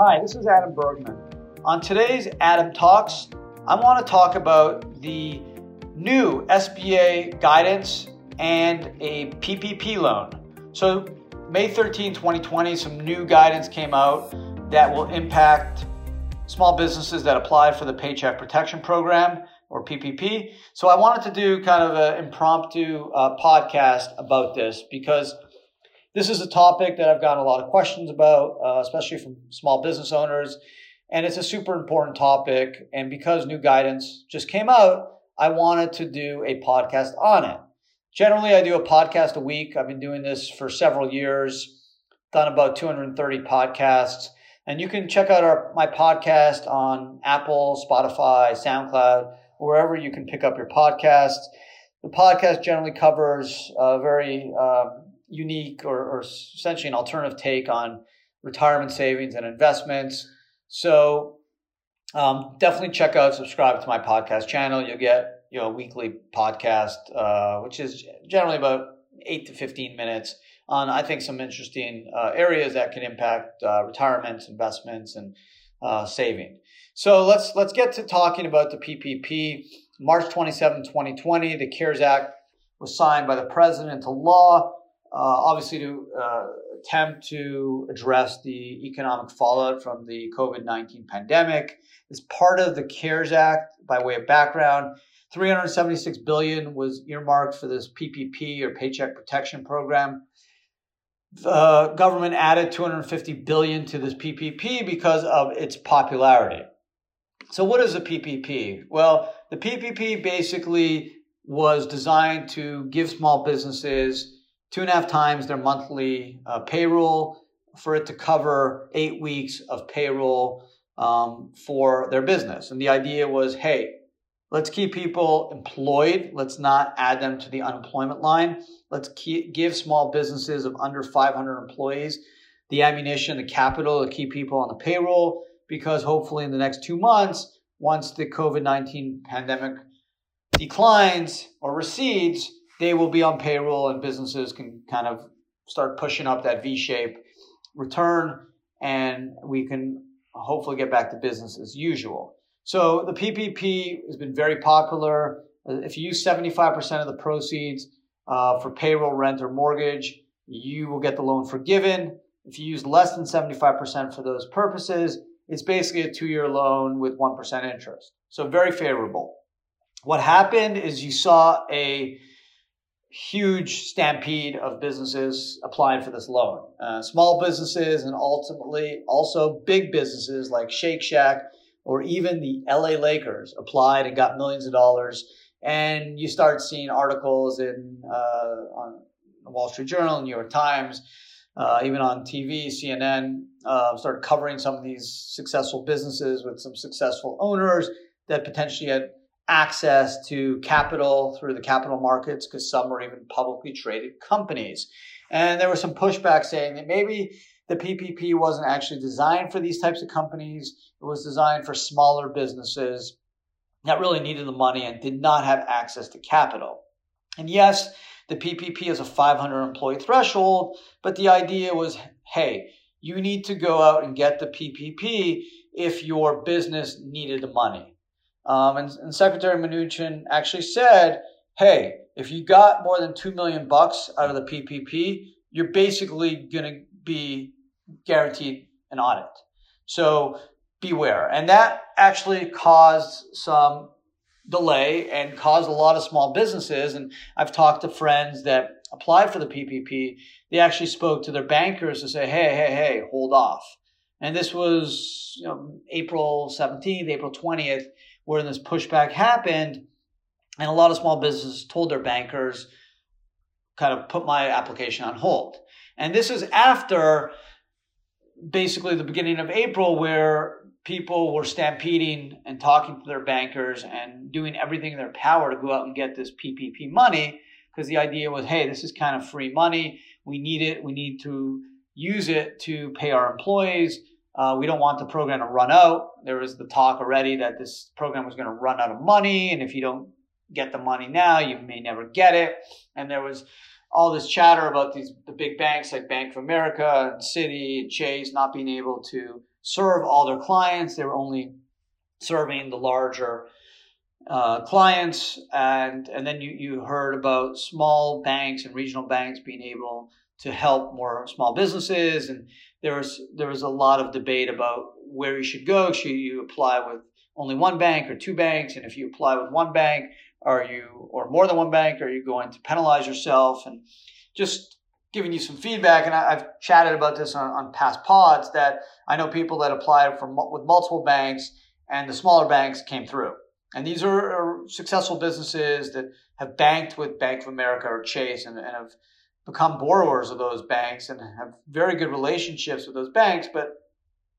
Hi, this is Adam Bergman. On today's Adam Talks, I want to talk about the new SBA guidance and a PPP loan. So, May 13, 2020, some new guidance came out that will impact small businesses that applied for the Paycheck Protection Program or PPP. So, I wanted to do kind of an impromptu uh, podcast about this because this is a topic that I've gotten a lot of questions about, uh, especially from small business owners. And it's a super important topic. And because new guidance just came out, I wanted to do a podcast on it. Generally, I do a podcast a week. I've been doing this for several years, done about 230 podcasts. And you can check out our, my podcast on Apple, Spotify, SoundCloud, wherever you can pick up your podcasts. The podcast generally covers very um, unique or, or essentially an alternative take on retirement savings and investments. So um, definitely check out, subscribe to my podcast channel. You'll get you know a weekly podcast, uh, which is generally about eight to fifteen minutes on I think some interesting uh, areas that can impact uh, retirements, investments, and uh, saving. So let's let's get to talking about the PPP. March 27, 2020, the CARES Act was signed by the president into law obviously to uh, attempt to address the economic fallout from the COVID 19 pandemic. As part of the CARES Act, by way of background, 376 billion was earmarked for this PPP or Paycheck Protection Program. The government added 250 billion to this PPP because of its popularity. So, what is a PPP? Well, the PPP basically was designed to give small businesses two and a half times their monthly uh, payroll for it to cover eight weeks of payroll um, for their business. And the idea was hey, let's keep people employed. Let's not add them to the unemployment line. Let's keep, give small businesses of under 500 employees the ammunition, the capital to keep people on the payroll because hopefully in the next two months, once the COVID 19 pandemic declines or recedes, they will be on payroll and businesses can kind of start pushing up that V shape return and we can hopefully get back to business as usual. So the PPP has been very popular. If you use 75% of the proceeds uh, for payroll, rent, or mortgage, you will get the loan forgiven. If you use less than 75% for those purposes, it's basically a two year loan with 1% interest. So very favorable. What happened is you saw a huge stampede of businesses applying for this loan. Uh, small businesses and ultimately also big businesses like Shake Shack or even the LA Lakers applied and got millions of dollars. And you start seeing articles in uh, on the Wall Street Journal, New York Times, uh, even on TV, CNN, uh, started covering some of these successful businesses with some successful owners that potentially had access to capital through the capital markets because some were even publicly traded companies. And there was some pushback saying that maybe the PPP wasn't actually designed for these types of companies. It was designed for smaller businesses that really needed the money and did not have access to capital. And yes, the PPP is a 500 employee threshold, but the idea was hey, you need to go out and get the PPP if your business needed the money. Um, and, and Secretary Mnuchin actually said, hey, if you got more than 2 million bucks out of the PPP, you're basically going to be guaranteed an audit. So beware. And that actually caused some delay and caused a lot of small businesses. And I've talked to friends that applied for the PPP. They actually spoke to their bankers to say, hey, hey, hey, hold off. And this was you know, April 17th, April 20th where this pushback happened, and a lot of small businesses told their bankers, kind of put my application on hold. And this is after basically the beginning of April, where people were stampeding and talking to their bankers and doing everything in their power to go out and get this PPP money because the idea was, hey, this is kind of free money. We need it. We need to use it to pay our employees. Uh, we don't want the program to run out. There was the talk already that this program was going to run out of money, and if you don't get the money now, you may never get it. And there was all this chatter about these the big banks like Bank of America and Citi and Chase not being able to serve all their clients. They were only serving the larger uh, clients, and and then you you heard about small banks and regional banks being able to help more small businesses, and there was there was a lot of debate about where you should go. Should you apply with only one bank or two banks? And if you apply with one bank, are you or more than one bank? Are you going to penalize yourself? And just giving you some feedback. And I, have chatted about this on, on past pods that I know people that applied for with multiple banks, and the smaller banks came through. And these are, are successful businesses that have banked with Bank of America or Chase and, and have become borrowers of those banks and have very good relationships with those banks, but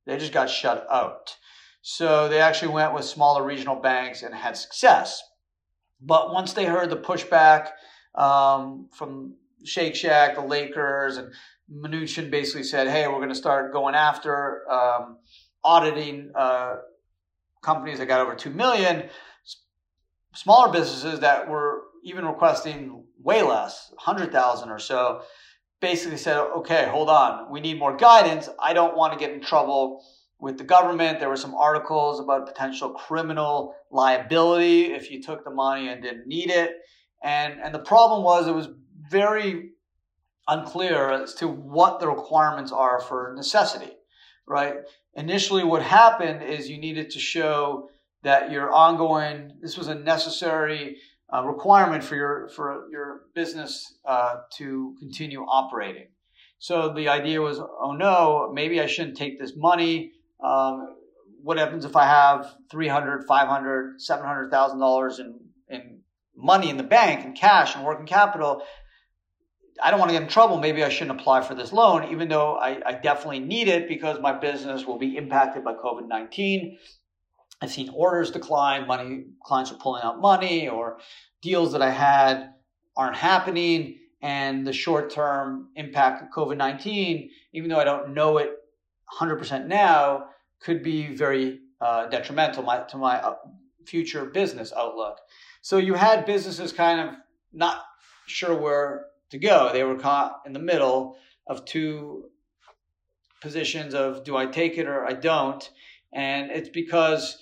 they just got shut out. So they actually went with smaller regional banks and had success. But once they heard the pushback um, from Shake Shack, the Lakers, and Mnuchin basically said, "Hey, we're going to start going after um, auditing uh, companies that got over two million, smaller businesses that were even requesting way less, hundred thousand or so." Basically said, "Okay, hold on, we need more guidance. I don't want to get in trouble." with the government. There were some articles about potential criminal liability if you took the money and didn't need it. And, and the problem was it was very unclear as to what the requirements are for necessity, right? Initially, what happened is you needed to show that your ongoing, this was a necessary uh, requirement for your, for your business uh, to continue operating. So the idea was, oh no, maybe I shouldn't take this money um, what happens if I have 300, 500, 700,000 dollars in in money in the bank and cash and working capital? I don't want to get in trouble. Maybe I shouldn't apply for this loan, even though I, I definitely need it because my business will be impacted by COVID 19. I've seen orders decline, money clients are pulling out money, or deals that I had aren't happening, and the short term impact of COVID 19, even though I don't know it 100% now could be very uh, detrimental my, to my uh, future business outlook. So you had businesses kind of not sure where to go. They were caught in the middle of two positions of do I take it or I don't. And it's because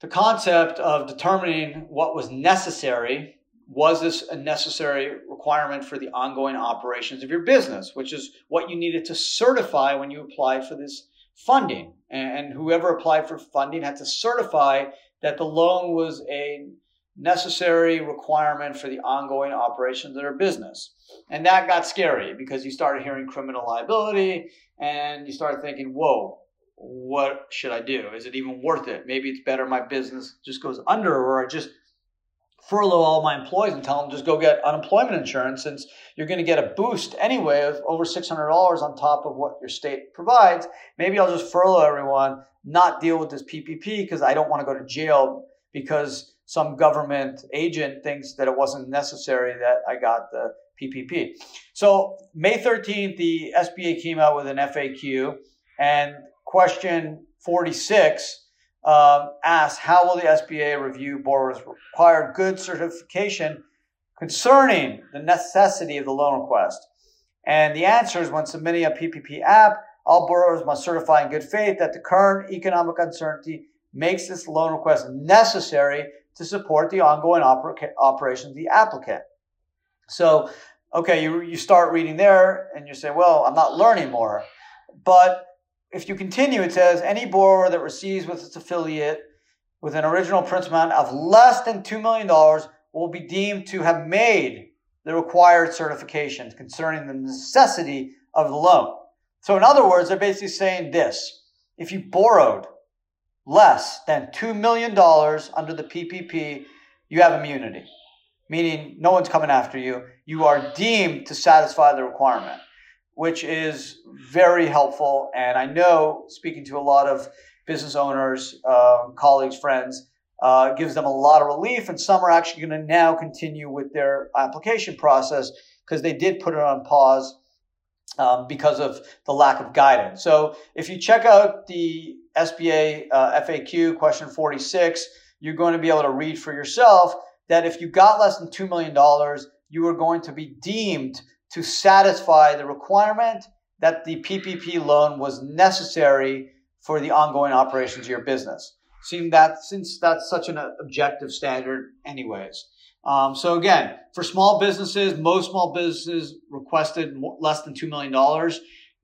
the concept of determining what was necessary was this a necessary requirement for the ongoing operations of your business, which is what you needed to certify when you applied for this funding. And whoever applied for funding had to certify that the loan was a necessary requirement for the ongoing operations of their business. And that got scary because you started hearing criminal liability and you started thinking, whoa, what should I do? Is it even worth it? Maybe it's better my business just goes under or I just furlough all my employees and tell them just go get unemployment insurance since you're going to get a boost anyway of over $600 on top of what your state provides. Maybe I'll just furlough everyone, not deal with this PPP because I don't want to go to jail because some government agent thinks that it wasn't necessary that I got the PPP. So May 13th, the SBA came out with an FAQ and question 46 um, asked, how will the SBA review borrowers require good certification concerning the necessity of the loan request? And the answer is when submitting a PPP app, all borrowers must certify in good faith that the current economic uncertainty makes this loan request necessary to support the ongoing oper- operations of the applicant. So, okay, you, you start reading there and you say, well, I'm not learning more. But if you continue, it says any borrower that receives with its affiliate with an original principal amount of less than $2 million will be deemed to have made the required certifications concerning the necessity of the loan. So, in other words, they're basically saying this if you borrowed less than $2 million under the PPP, you have immunity, meaning no one's coming after you. You are deemed to satisfy the requirement which is very helpful. And I know, speaking to a lot of business owners, uh, colleagues, friends, uh, gives them a lot of relief. And some are actually going to now continue with their application process because they did put it on pause um, because of the lack of guidance. So if you check out the SBA uh, FAQ question 46, you're going to be able to read for yourself that if you got less than $2 million, you are going to be deemed to satisfy the requirement that the PPP loan was necessary for the ongoing operations of your business. Seeing that since that's such an objective standard, anyways. Um, so again, for small businesses, most small businesses requested less than two million dollars.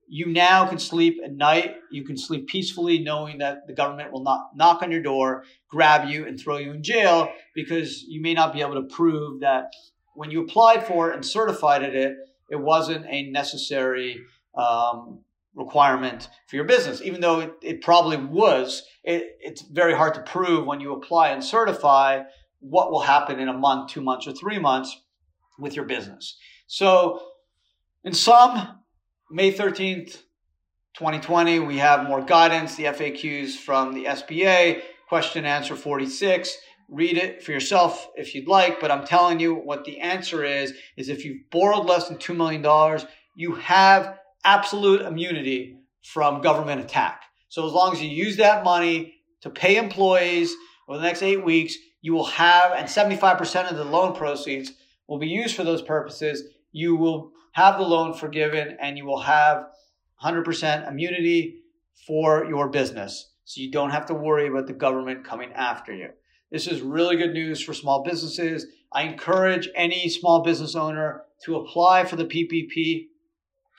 You now can sleep at night. You can sleep peacefully, knowing that the government will not knock on your door, grab you, and throw you in jail because you may not be able to prove that when you applied for it and certified it, it wasn't a necessary um, requirement for your business, even though it, it probably was. It, it's very hard to prove when you apply and certify what will happen in a month, two months, or three months with your business. So, in sum, May 13th, 2020, we have more guidance, the FAQs from the SBA, question answer 46. Read it for yourself if you'd like, but I'm telling you what the answer is is if you've borrowed less than $2 million, you have absolute immunity from government attack. So as long as you use that money to pay employees over the next eight weeks, you will have, and 75% of the loan proceeds will be used for those purposes. You will have the loan forgiven and you will have 100% immunity for your business. So you don't have to worry about the government coming after you. This is really good news for small businesses. I encourage any small business owner to apply for the PPP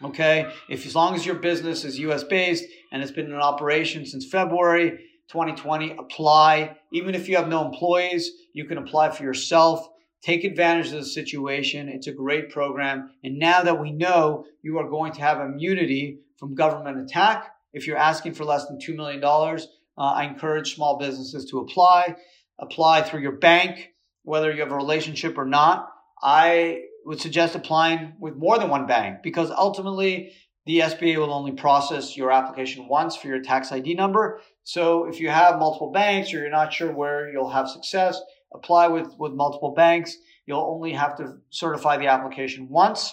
Okay, if as long as your business is US based and it's been in operation since February 2020, apply. Even if you have no employees, you can apply for yourself. Take advantage of the situation. It's a great program. And now that we know you are going to have immunity from government attack, if you're asking for less than $2 million, uh, I encourage small businesses to apply. Apply through your bank, whether you have a relationship or not. I would suggest applying with more than one bank because ultimately the SBA will only process your application once for your tax ID number. So if you have multiple banks or you're not sure where you'll have success, apply with, with multiple banks. You'll only have to certify the application once.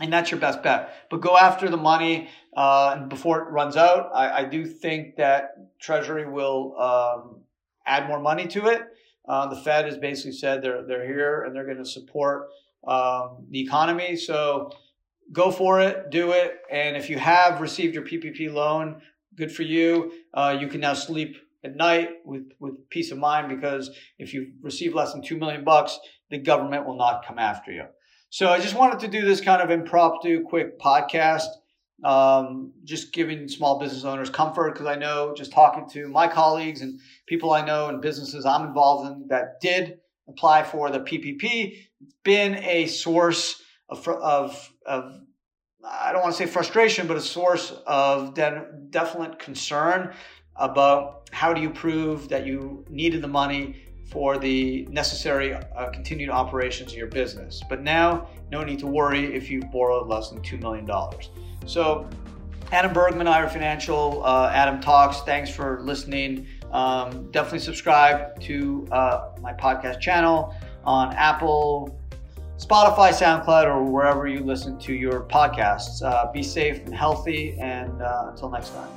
And that's your best bet. But go after the money uh, before it runs out. I, I, do think that Treasury will um, add more money to it. Uh, the Fed has basically said they're they're here and they're going to support um, the economy. So go for it, do it. And if you have received your PPP loan, good for you. Uh, you can now sleep at night with, with peace of mind because if you receive less than two million bucks, the government will not come after you. So I just wanted to do this kind of impromptu, quick podcast, um, just giving small business owners comfort because I know just talking to my colleagues and people I know and businesses I'm involved in that did apply for the PPP been a source of, of, of I don't want to say frustration, but a source of de- definite concern about how do you prove that you needed the money for the necessary uh, continued operations of your business. But now, no need to worry if you've borrowed less than $2 million. So, Adam Bergman, IRA Financial, uh, Adam Talks, thanks for listening. Um, definitely subscribe to uh, my podcast channel on Apple, Spotify, SoundCloud, or wherever you listen to your podcasts. Uh, be safe and healthy, and uh, until next time.